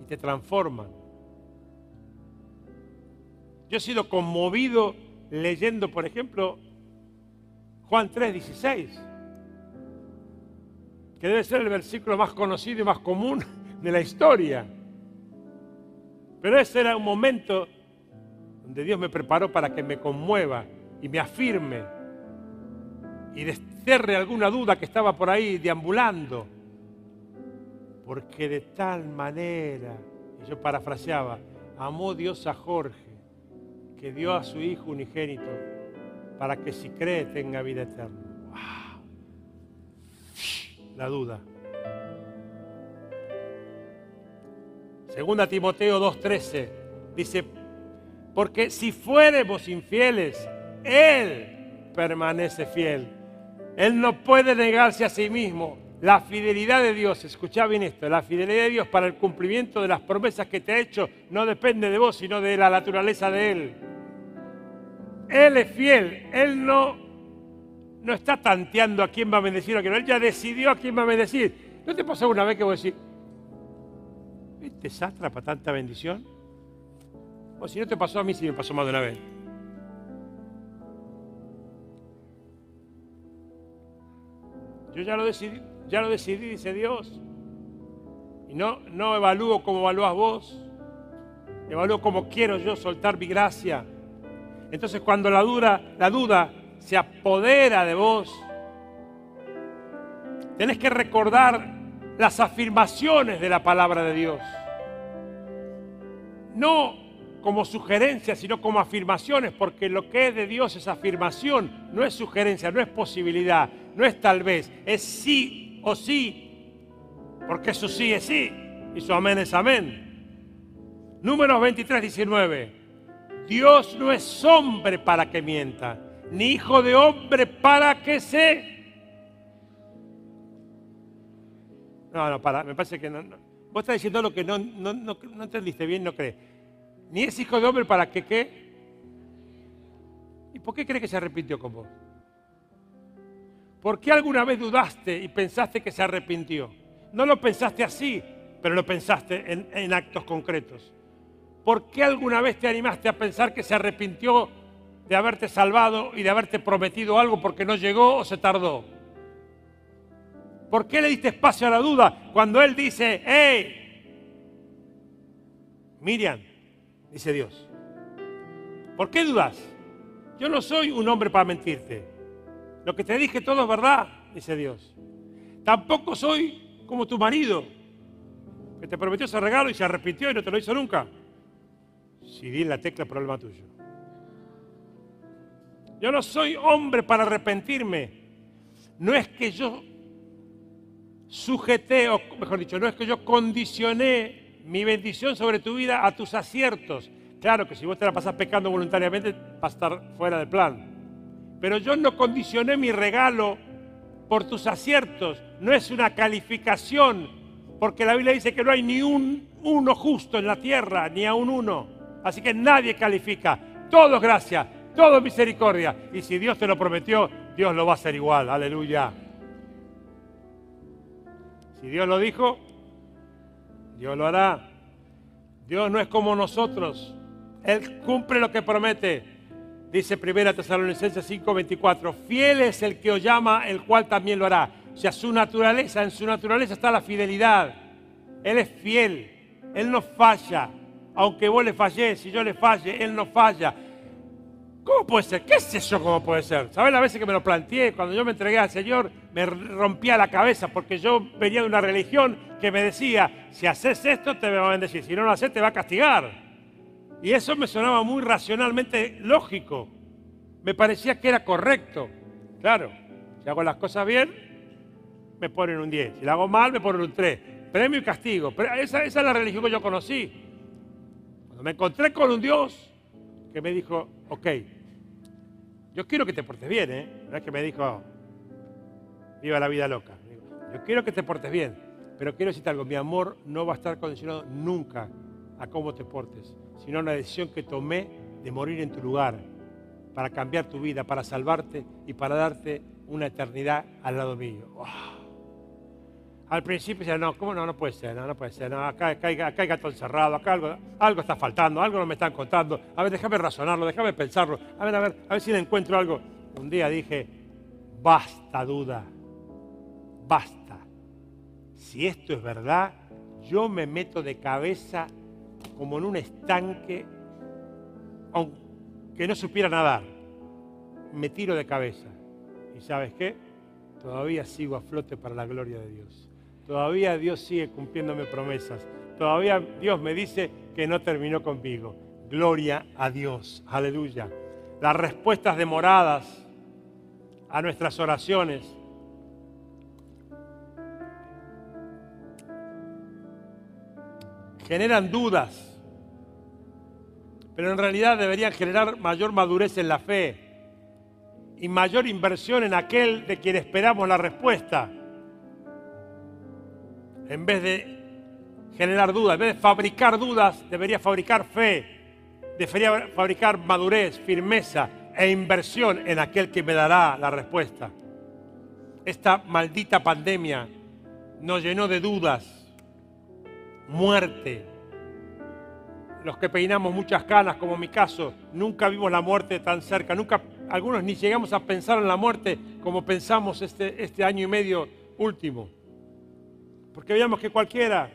y te transforman. Yo he sido conmovido leyendo, por ejemplo, Juan 3:16, que debe ser el versículo más conocido y más común de la historia. Pero ese era un momento donde Dios me preparó para que me conmueva y me afirme y desterre alguna duda que estaba por ahí deambulando. Porque de tal manera, y yo parafraseaba, amó Dios a Jorge, que dio a su hijo unigénito, para que si cree tenga vida eterna. ¡Wow! La duda. Segunda Timoteo 2.13 dice, porque si fuéramos infieles, Él permanece fiel. Él no puede negarse a sí mismo. La fidelidad de Dios, escucha bien esto, la fidelidad de Dios para el cumplimiento de las promesas que te ha hecho no depende de vos, sino de la naturaleza de Él. Él es fiel, Él no, no está tanteando a quién va a bendecir o a quién no, Él ya decidió a quién va a bendecir. ¿No te pasó una vez que vos decís, ¿este para tanta bendición? O si no te pasó a mí, si me pasó más de una vez. Yo ya lo decidí, ya lo decidí, dice Dios. Y no, no evalúo como evalúas vos. Evalúo como quiero yo soltar mi gracia. Entonces cuando la duda, se apodera de vos, tenés que recordar las afirmaciones de la palabra de Dios. No como sugerencias, sino como afirmaciones, porque lo que es de Dios es afirmación, no es sugerencia, no es posibilidad, no es tal vez, es sí o sí, porque su sí es sí y su amén es amén. Números 23, 19. Dios no es hombre para que mienta, ni hijo de hombre para que se... No, no, para, me parece que no. Vos estás diciendo lo que no, no, no, no entendiste bien, no crees. Ni es hijo de hombre para que qué. ¿Y por qué crees que se arrepintió con vos? ¿Por qué alguna vez dudaste y pensaste que se arrepintió? No lo pensaste así, pero lo pensaste en, en actos concretos. ¿Por qué alguna vez te animaste a pensar que se arrepintió de haberte salvado y de haberte prometido algo porque no llegó o se tardó? ¿Por qué le diste espacio a la duda cuando él dice, hey, Miriam, dice Dios, ¿por qué dudas? Yo no soy un hombre para mentirte. Lo que te dije todo es verdad, dice Dios. Tampoco soy como tu marido, que te prometió ese regalo y se arrepintió y no te lo hizo nunca. Si di la tecla, problema tuyo. Yo no soy hombre para arrepentirme. No es que yo sujeté, o mejor dicho, no es que yo condicioné mi bendición sobre tu vida a tus aciertos. Claro que si vos te la pasas pecando voluntariamente, va a estar fuera del plan. Pero yo no condicioné mi regalo por tus aciertos. No es una calificación, porque la Biblia dice que no hay ni un uno justo en la tierra, ni a un uno. Así que nadie califica. Todo es gracia, todo es misericordia. Y si Dios te lo prometió, Dios lo va a hacer igual. Aleluya. Si Dios lo dijo, Dios lo hará. Dios no es como nosotros. Él cumple lo que promete. Dice 1 Tesalonicenses 5:24, fiel es el que os llama, el cual también lo hará. O sea, su naturaleza, en su naturaleza está la fidelidad. Él es fiel, Él no falla. Aunque vos le falles, si yo le falle, Él no falla. ¿Cómo puede ser? ¿Qué es eso? ¿Cómo puede ser? ¿Sabes las veces que me lo planteé? Cuando yo me entregué al Señor, me rompía la cabeza porque yo venía de una religión que me decía, si haces esto te va a bendecir, si no lo haces te va a castigar. Y eso me sonaba muy racionalmente lógico. Me parecía que era correcto. Claro, si hago las cosas bien, me ponen un 10. Si lo hago mal, me ponen un 3. Premio y castigo. Esa, esa es la religión que yo conocí. Me encontré con un Dios que me dijo, ok, yo quiero que te portes bien, ¿eh? No es que me dijo, viva la vida loca. Yo quiero que te portes bien, pero quiero decirte algo, mi amor no va a estar condicionado nunca a cómo te portes, sino a la decisión que tomé de morir en tu lugar, para cambiar tu vida, para salvarte y para darte una eternidad al lado mío. Al principio decía, no, ¿cómo no? No puede ser, no, puede ser. No, acá, acá, acá hay gato encerrado, acá algo, algo está faltando, algo no me están contando. A ver, déjame razonarlo, déjame pensarlo. A ver, a ver, a ver si le encuentro algo. Un día dije, basta duda, basta. Si esto es verdad, yo me meto de cabeza como en un estanque, aunque no supiera nadar. Me tiro de cabeza. ¿Y sabes qué? Todavía sigo a flote para la gloria de Dios. Todavía Dios sigue cumpliéndome promesas. Todavía Dios me dice que no terminó conmigo. Gloria a Dios. Aleluya. Las respuestas demoradas a nuestras oraciones generan dudas, pero en realidad deberían generar mayor madurez en la fe y mayor inversión en aquel de quien esperamos la respuesta. En vez de generar dudas, en vez de fabricar dudas, debería fabricar fe, debería fabricar madurez, firmeza e inversión en aquel que me dará la respuesta. Esta maldita pandemia nos llenó de dudas, muerte. Los que peinamos muchas canas, como mi caso, nunca vimos la muerte tan cerca, nunca, algunos ni llegamos a pensar en la muerte como pensamos este, este año y medio último. Porque veíamos que cualquiera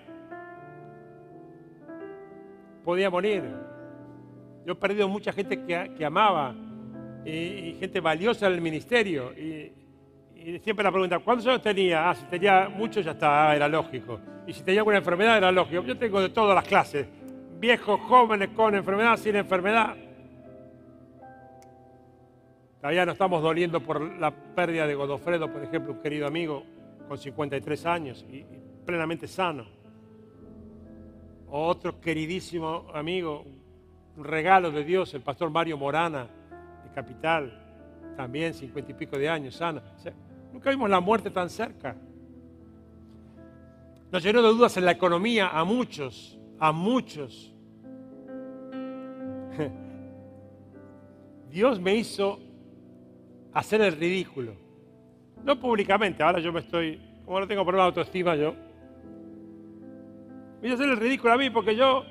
podía morir. Yo he perdido mucha gente que, amaba y, gente valiosa en el ministerio. Y, siempre la pregunta, ¿cuántos años tenía? Ah, si tenía muchos ya está, era lógico. Y si tenía alguna enfermedad era lógico. Yo tengo de todas las clases, viejos, jóvenes, con enfermedad, sin enfermedad. Todavía no estamos doliendo por la pérdida de Godofredo, por ejemplo, un querido amigo con 53 años y plenamente sano otro queridísimo amigo, un regalo de Dios, el pastor Mario Morana, de Capital, también cincuenta y pico de años, sana. nunca vimos la muerte tan cerca. Nos llenó de dudas en la economía a muchos, a muchos. Dios me hizo hacer el ridículo. No públicamente, ahora yo me estoy, como no tengo problema de autoestima yo, Voy a hacer el ridículo a mí porque yo,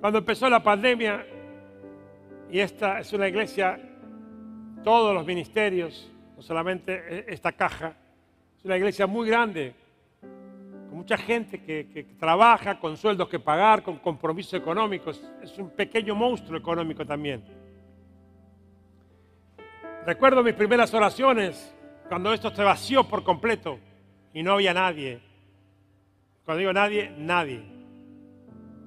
cuando empezó la pandemia, y esta es una iglesia, todos los ministerios, no solamente e-, esta caja, es una iglesia muy grande, con mucha gente que, que trabaja, con sueldos que pagar, con compromisos económicos. Es un pequeño monstruo económico también. Recuerdo mis primeras oraciones cuando esto se vació por completo y no había nadie. Cuando digo nadie, nadie.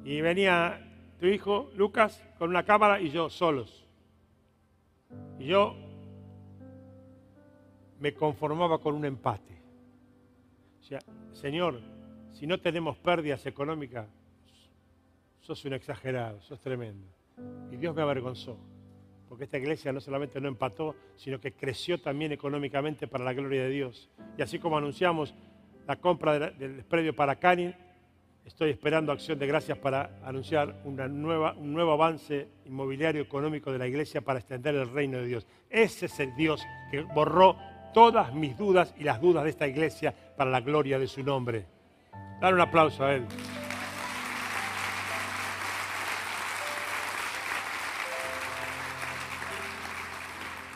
Y venía tu hijo, Lucas, con una cámara y yo solos. Y yo me conformaba con un empate. O sea, Señor, si no tenemos pérdidas económicas, sos un exagerado, sos tremendo. Y Dios me avergonzó, porque esta iglesia no solamente no empató, sino que creció también económicamente para la gloria de Dios. Y así como anunciamos la compra del predio para Canin. Estoy esperando acción de gracias para anunciar una nueva, un nuevo avance inmobiliario económico de la iglesia para extender el reino de Dios. Ese es el Dios que borró todas mis dudas y las dudas de esta iglesia para la gloria de su nombre. Dar un aplauso a Él.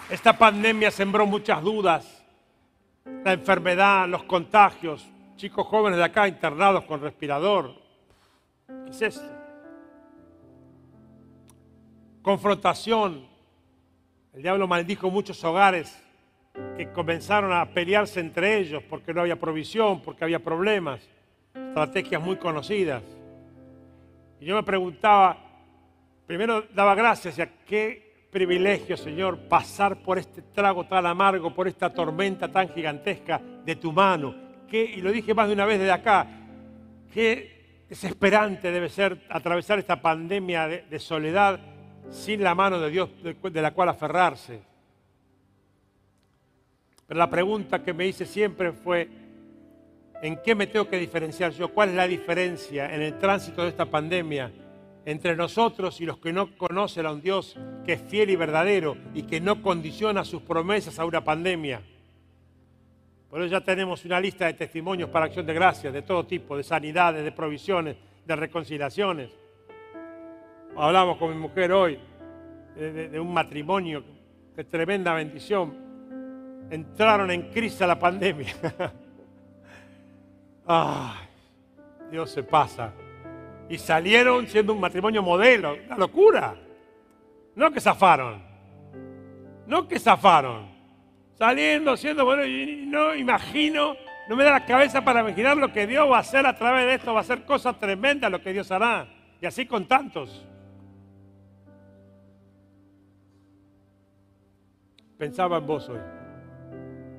Esta pandemia sembró muchas dudas la enfermedad, los contagios, chicos jóvenes de acá internados con respirador. ¿Qué es esto? Confrontación. El diablo maldijo muchos hogares que comenzaron a pelearse entre ellos porque no había provisión, porque había problemas, estrategias muy conocidas. Y yo me preguntaba, primero daba gracias a qué privilegio, Señor, pasar por este trago tan amargo, por esta tormenta tan gigantesca de tu mano. y lo dije más de una vez desde acá, qué desesperante debe ser atravesar esta pandemia de, soledad sin la mano de Dios de, la cual aferrarse. Pero la pregunta que me hice siempre fue, ¿en qué me tengo que diferenciar yo? ¿Cuál es la diferencia en el tránsito de esta pandemia entre nosotros y los que no conocen a un Dios que es fiel y verdadero y que no condiciona sus promesas a una pandemia. Por eso ya tenemos una lista de testimonios para acción de gracias de todo tipo, de sanidades, de provisiones, de reconciliaciones. Hablamos con mi mujer hoy de, un matrimonio de tremenda bendición. Entraron en crisis a la pandemia. Ay, Dios se pasa y salieron siendo un matrimonio modelo. Una locura. No que zafaron. No que zafaron. Saliendo, siendo bueno, y no imagino, no me da la cabeza para imaginar lo que Dios va a hacer a través de esto. Va a ser cosas tremendas lo que Dios hará. Y así con tantos. Pensaba en vos hoy.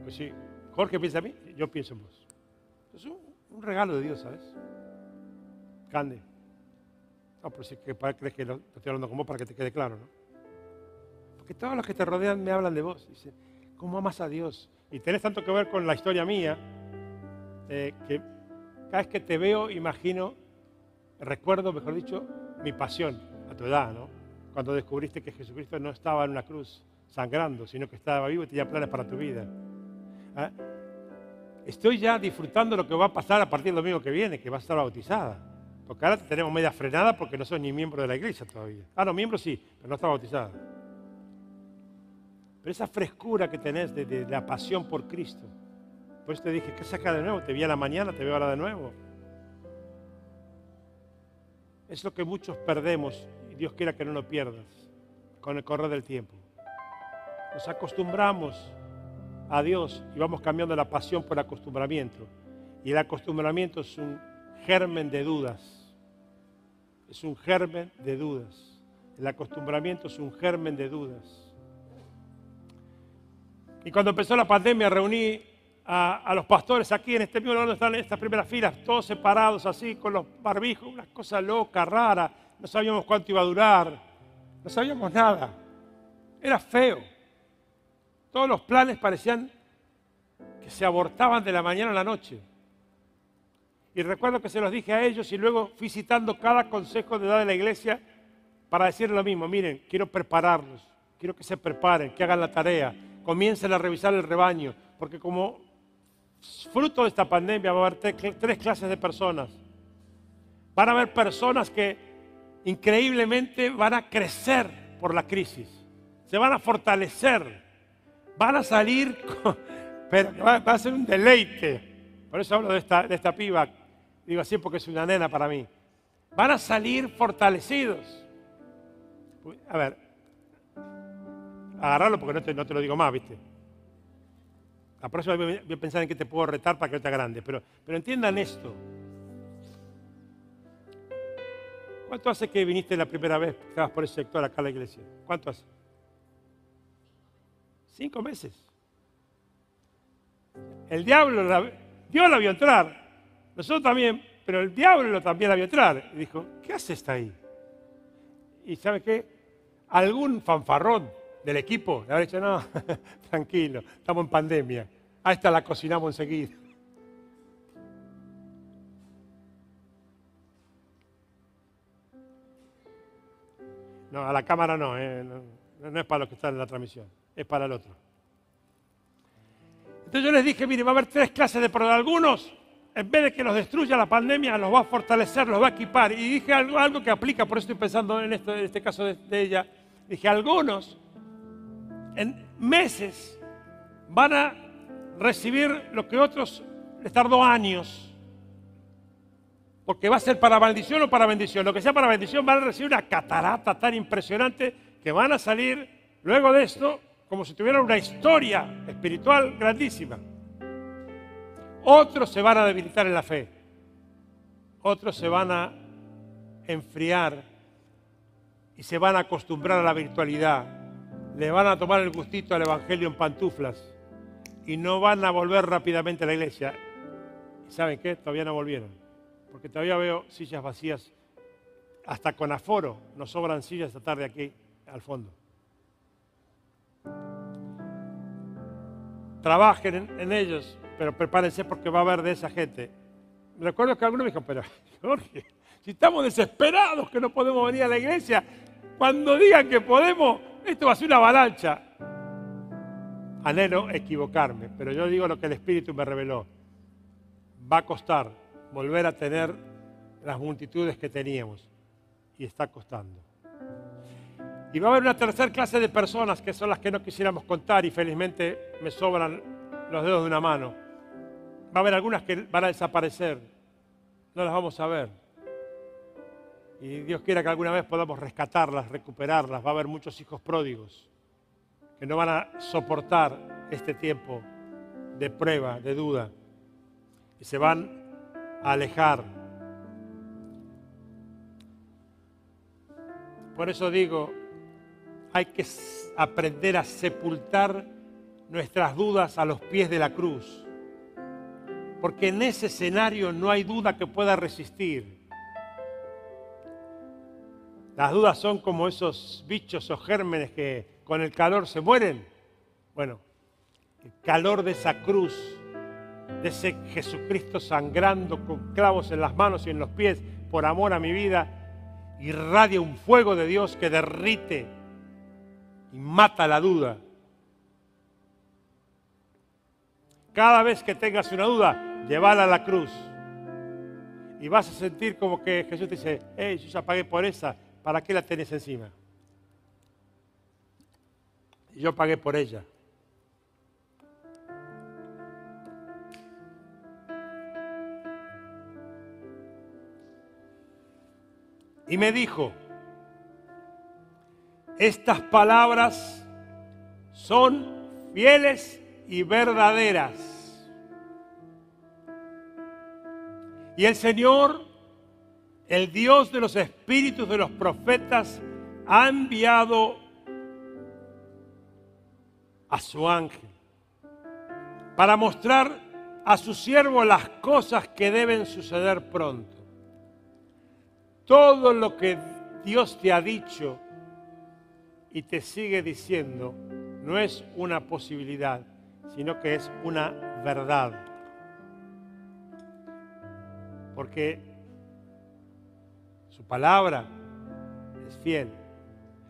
Pues sí, Jorge piensa en mí, yo pienso en vos. Es un, un regalo de Dios, ¿sabes? Cande. No, pero que crees que lo, estoy hablando con vos para que te quede claro, ¿no? Porque todos los que te rodean me hablan de vos. Dicen, ¿cómo amas a Dios? Y tenés tanto que ver con la historia mía, eh, que cada vez que te veo, imagino, recuerdo, mejor dicho, mi pasión a tu edad, ¿no? Cuando descubriste que Jesucristo no estaba en una cruz sangrando, sino que estaba vivo y tenía planes para tu vida. ¿Ah? Estoy ya disfrutando lo que va a pasar a partir del domingo que viene, que va a estar bautizada. Porque ahora te tenemos media frenada porque no sos ni miembro de la iglesia todavía. Ah, no, miembro sí, pero no está bautizada. Pero esa frescura que tenés de, de la pasión por Cristo, por eso te dije, ¿qué saca de nuevo? Te vi a la mañana, te veo ahora de nuevo. Es lo que muchos perdemos y Dios quiera que no lo pierdas con el correr del tiempo. Nos acostumbramos a Dios y vamos cambiando la pasión por acostumbramiento. Y el acostumbramiento es un germen de dudas. Es un germen de dudas. El acostumbramiento es un germen de dudas. Y cuando empezó la pandemia reuní a, los pastores aquí en este mismo lugar donde están en estas primeras filas, todos separados así, con los barbijos, una cosa loca, rara. No sabíamos cuánto iba a durar, no sabíamos nada. Era feo. Todos los planes parecían que se abortaban de la mañana a la noche. Y recuerdo que se los dije a ellos y luego fui citando cada consejo de edad de la iglesia para decir lo mismo. Miren, quiero prepararlos, quiero que se preparen, que hagan la tarea, comiencen a revisar el rebaño, porque como fruto de esta pandemia va a haber tres clases de personas. Van a haber personas que increíblemente van a crecer por la crisis, se van a fortalecer, van a salir, pero va, a ser un deleite. Por eso hablo de esta, de esta piba, digo así porque es una nena para mí. Van a salir fortalecidos. A ver, agarrarlo porque no te, no te lo digo más, ¿viste? La próxima voy a pensar en qué te puedo retar para que te grande. Pero, pero entiendan esto. ¿Cuánto hace que viniste la primera vez que estabas por ese sector acá a la iglesia? ¿Cuánto hace? Cinco meses. El diablo, la, Dios la vio entrar. Nosotros también, pero el diablo también la vio entrar. Y dijo, ¿qué hace esta ahí? Y ¿sabe qué? Algún fanfarrón del equipo le habrá dicho, no, tranquilo, estamos en pandemia. A esta la cocinamos enseguida. No, a la cámara no, eh, no, es para los que están en la transmisión, es para el otro. Entonces yo les dije, mire, va a haber tres clases de problemas. Algunos, en vez de que los destruya la pandemia, los va a fortalecer, los va a equipar. Y dije algo, algo que aplica, por eso estoy pensando en, este caso de, de ella. Dije, algunos en meses van a recibir lo que otros les tardó años. Porque va a ser para maldición o para bendición. Lo que sea para bendición van a recibir una catarata tan impresionante que van a salir luego de esto como si tuvieran una historia espiritual grandísima. Otros se van a debilitar en la fe. Otros se van a enfriar y se van a acostumbrar a la virtualidad. Le van a tomar el gustito al Evangelio en pantuflas y no van a volver rápidamente a la iglesia. ¿Y saben qué? Todavía no volvieron. Porque todavía veo sillas vacías. Hasta con aforo nos sobran sillas esta tarde aquí al fondo. Trabajen en, ellos, pero prepárense porque va a haber de esa gente. Recuerdo que algunos me dijo, pero Jorge, si estamos desesperados que no podemos venir a la iglesia, cuando digan que podemos, esto va a ser una avalancha anhelo equivocarme, pero yo digo lo que el Espíritu me reveló. Va a costar volver a tener las multitudes que teníamos y está costando. Y va a haber una tercera clase de personas que son las que no quisiéramos contar y felizmente me sobran los dedos de una mano. Va a haber algunas que van a desaparecer, no las vamos a ver. Y Dios quiera que alguna vez podamos rescatarlas, recuperarlas. Va a haber muchos hijos pródigos que no van a soportar este tiempo de prueba, de duda, y se van a alejar. Por eso digo, hay que aprender a sepultar nuestras dudas a los pies de la cruz. Porque en ese escenario no hay duda que pueda resistir. Las dudas son como esos bichos o gérmenes que con el calor se mueren. Bueno, el calor de esa cruz, de ese Jesucristo sangrando con clavos en las manos y en los pies por amor a mi vida, irradia un fuego de Dios que derrite y mata la duda. Cada vez que tengas una duda, llévala a la cruz. Y vas a sentir como que Jesús te dice, hey, yo ya pagué por esa, ¿para qué la tenés encima? Y yo pagué por ella. Y me dijo, estas palabras son fieles y verdaderas. Y el Señor el Dios de los espíritus de los profetas ha enviado a su ángel para mostrar a su siervo las cosas que deben suceder pronto. Todo lo que Dios te ha dicho y te sigue diciendo no es una posibilidad, sino que es una verdad. Porque su palabra es fiel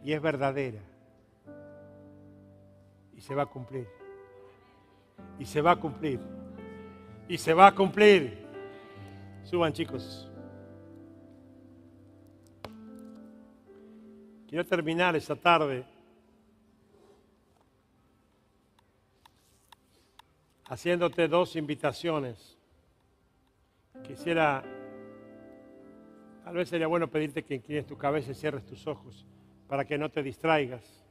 y es verdadera. Y se va a cumplir. Y se va a cumplir. Y se va a cumplir. Suban chicos. Quiero terminar esta tarde haciéndote dos invitaciones. Quisiera Tal vez sería bueno pedirte que inclines tu cabeza y cierres tus ojos para que no te distraigas.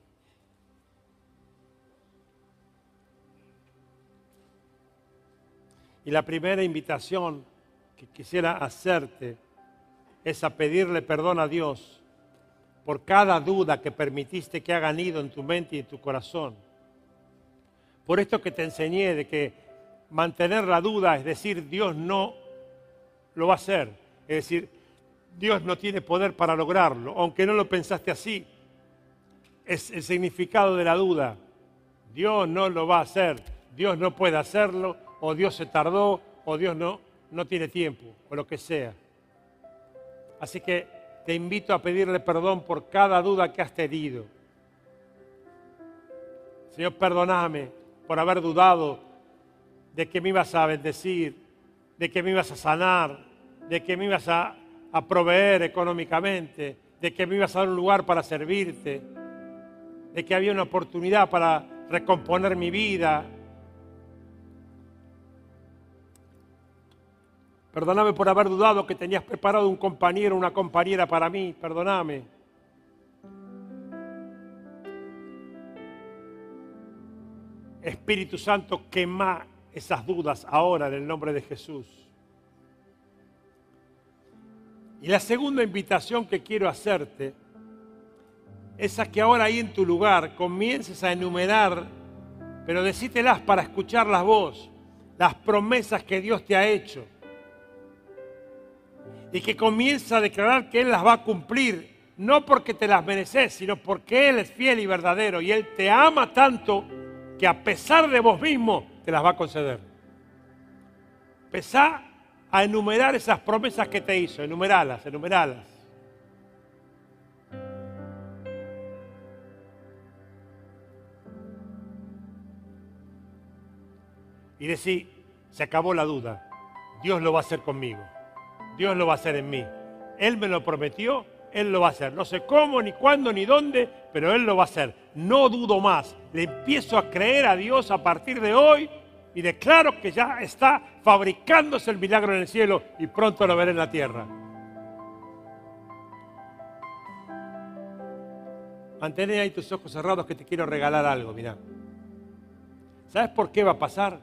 Y la primera invitación que quisiera hacerte es a pedirle perdón a Dios por cada duda que permitiste que hagan ido en tu mente y en tu corazón. Por esto que te enseñé de que mantener la duda, es decir, Dios no lo va a hacer. Es decir, Dios no tiene poder para lograrlo, aunque no lo pensaste así. Es el significado de la duda. Dios no lo va a hacer, Dios no puede hacerlo, o Dios se tardó, o Dios no, no tiene tiempo, o lo que sea. Así que te invito a pedirle perdón por cada duda que has tenido. Señor, perdóname por haber dudado de que me ibas a bendecir, de que me ibas a sanar, de que me ibas a proveer económicamente, de que me ibas a dar un lugar para servirte, de que había una oportunidad para recomponer mi vida. Perdóname por haber dudado que tenías preparado un compañero, una compañera para mí. Perdóname. Espíritu Santo, quema esas dudas ahora en el nombre de Jesús. Y la segunda invitación que quiero hacerte es a que ahora ahí en tu lugar comiences a enumerar, pero decítelas para escucharlas vos, las promesas que Dios te ha hecho. Y que comiences a declarar que Él las va a cumplir, no porque te las mereces, sino porque Él es fiel y verdadero y Él te ama tanto que a pesar de vos mismo te las va a conceder. Pesá a enumerar esas promesas que te hizo, enumeralas, enumeralas. Y decir, se acabó la duda, Dios lo va a hacer conmigo, Dios lo va a hacer en mí. Él me lo prometió, Él lo va a hacer. No sé cómo, ni cuándo, ni dónde, pero Él lo va a hacer. No dudo más. Le empiezo a creer a Dios a partir de hoy y declaro que ya está fabricándose el milagro en el cielo y pronto lo veré en la tierra. Mantén ahí tus ojos cerrados que te quiero regalar algo, mira. ¿Sabes por qué va a pasar?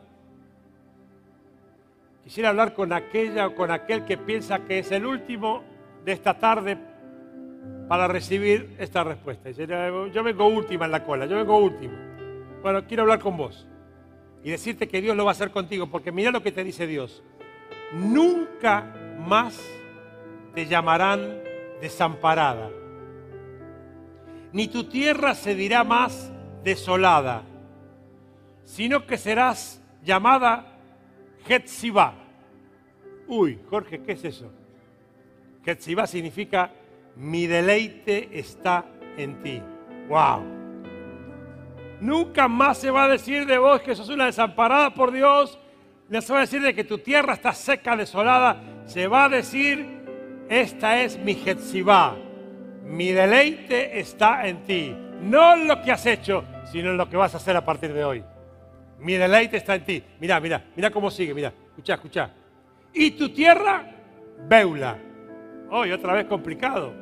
Quisiera hablar con aquella o con aquel que piensa que es el último de esta tarde para recibir esta respuesta. Yo vengo última en la cola, yo vengo último. Bueno, quiero hablar con vos y decirte que Dios lo va a hacer contigo, porque mira lo que te dice Dios. Nunca más te llamarán desamparada, ni tu tierra se dirá más desolada, sino que serás llamada Hetzibah. Uy, Jorge, ¿qué es eso? Hetzibah significa mi deleite está en ti. ¡Wow! Nunca más se va a decir de vos que sos una desamparada por Dios. No se va a decir de que tu tierra está seca, desolada. Se va a decir, esta es mi Jetsibá. Mi deleite está en ti. No en lo que has hecho, sino en lo que vas a hacer a partir de hoy. Mi deleite está en ti. Mira, mira, mira cómo sigue, mira. Escucha, escucha. Y tu tierra, Beula. Hoy otra vez complicado.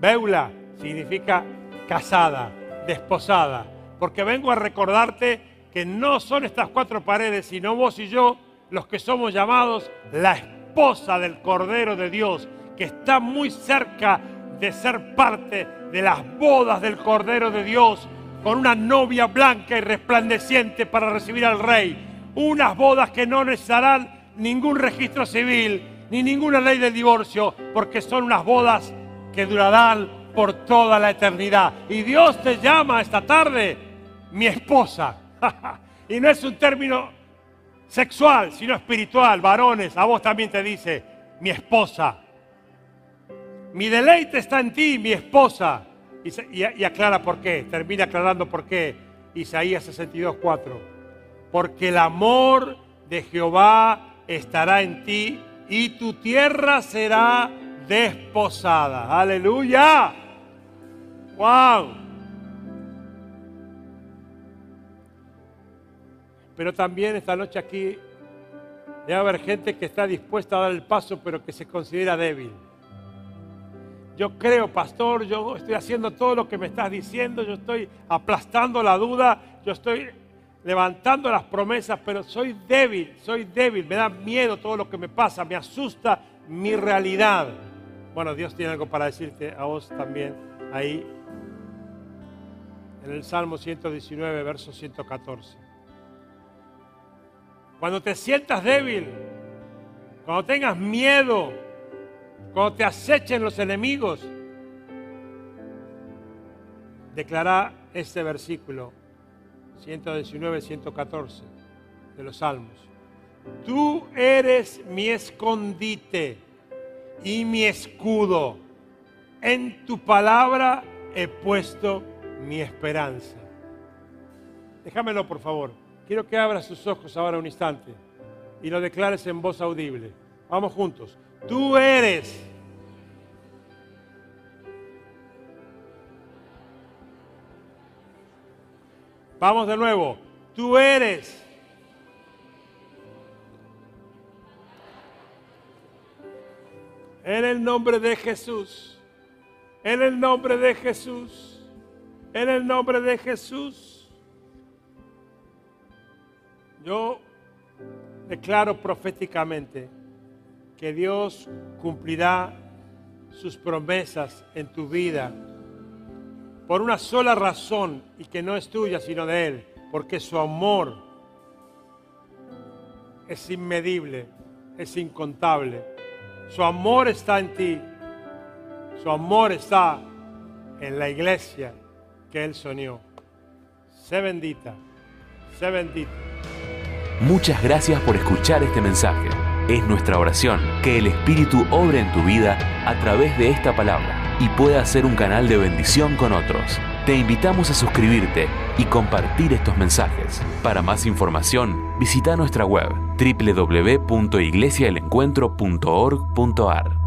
Beula significa casada, desposada. Porque vengo a recordarte que no son estas cuatro paredes, sino vos y yo los que somos llamados la esposa del Cordero de Dios, que está muy cerca de ser parte de las bodas del Cordero de Dios, con una novia blanca y resplandeciente para recibir al Rey. Unas bodas que no necesitarán ningún registro civil, ni ninguna ley de divorcio, porque son unas bodas que durarán por toda la eternidad. Y Dios te llama esta tarde mi esposa. y no es un término sexual, sino espiritual. Varones, a vos también te dice mi esposa. Mi deleite está en ti, mi esposa. Y, aclara por qué, termina aclarando por qué. Isaías 62, 4. Porque el amor de Jehová estará en ti y tu tierra será desposada. Aleluya. Wow. Pero también esta noche aquí debe haber gente que está dispuesta a dar el paso, pero que se considera débil. Yo creo, pastor, yo estoy haciendo todo lo que me estás diciendo, yo estoy aplastando la duda, yo estoy levantando las promesas, pero soy débil, soy débil, me da miedo todo lo que me pasa, me asusta mi realidad. Bueno, Dios tiene algo para decirte a vos también ahí en el Salmo 119, verso 114. Cuando te sientas débil, cuando tengas miedo, cuando te acechen los enemigos, declara este versículo 119, 114 de los Salmos. Tú eres mi escondite y mi escudo. En tu palabra he puesto mi esperanza. Déjamelo, por favor. Quiero que abras tus ojos ahora un instante y lo declares en voz audible. Vamos juntos. Tú eres. Vamos de nuevo. Tú eres En el nombre de Jesús. En el nombre de Jesús. En el nombre de Jesús. Yo declaro proféticamente que Dios cumplirá sus promesas en tu vida por una sola razón y que no es tuya sino de Él, porque su amor es inmedible, es incontable su amor está en ti. Su amor está en la iglesia que Él soñó. Sé bendita. Sé bendita. Muchas gracias por escuchar este mensaje. Es nuestra oración que el Espíritu obre en tu vida a través de esta palabra y pueda ser un canal de bendición con otros. Te invitamos a suscribirte y compartir estos mensajes. Para más información, visita nuestra web www.iglesiaelencuentro.org.ar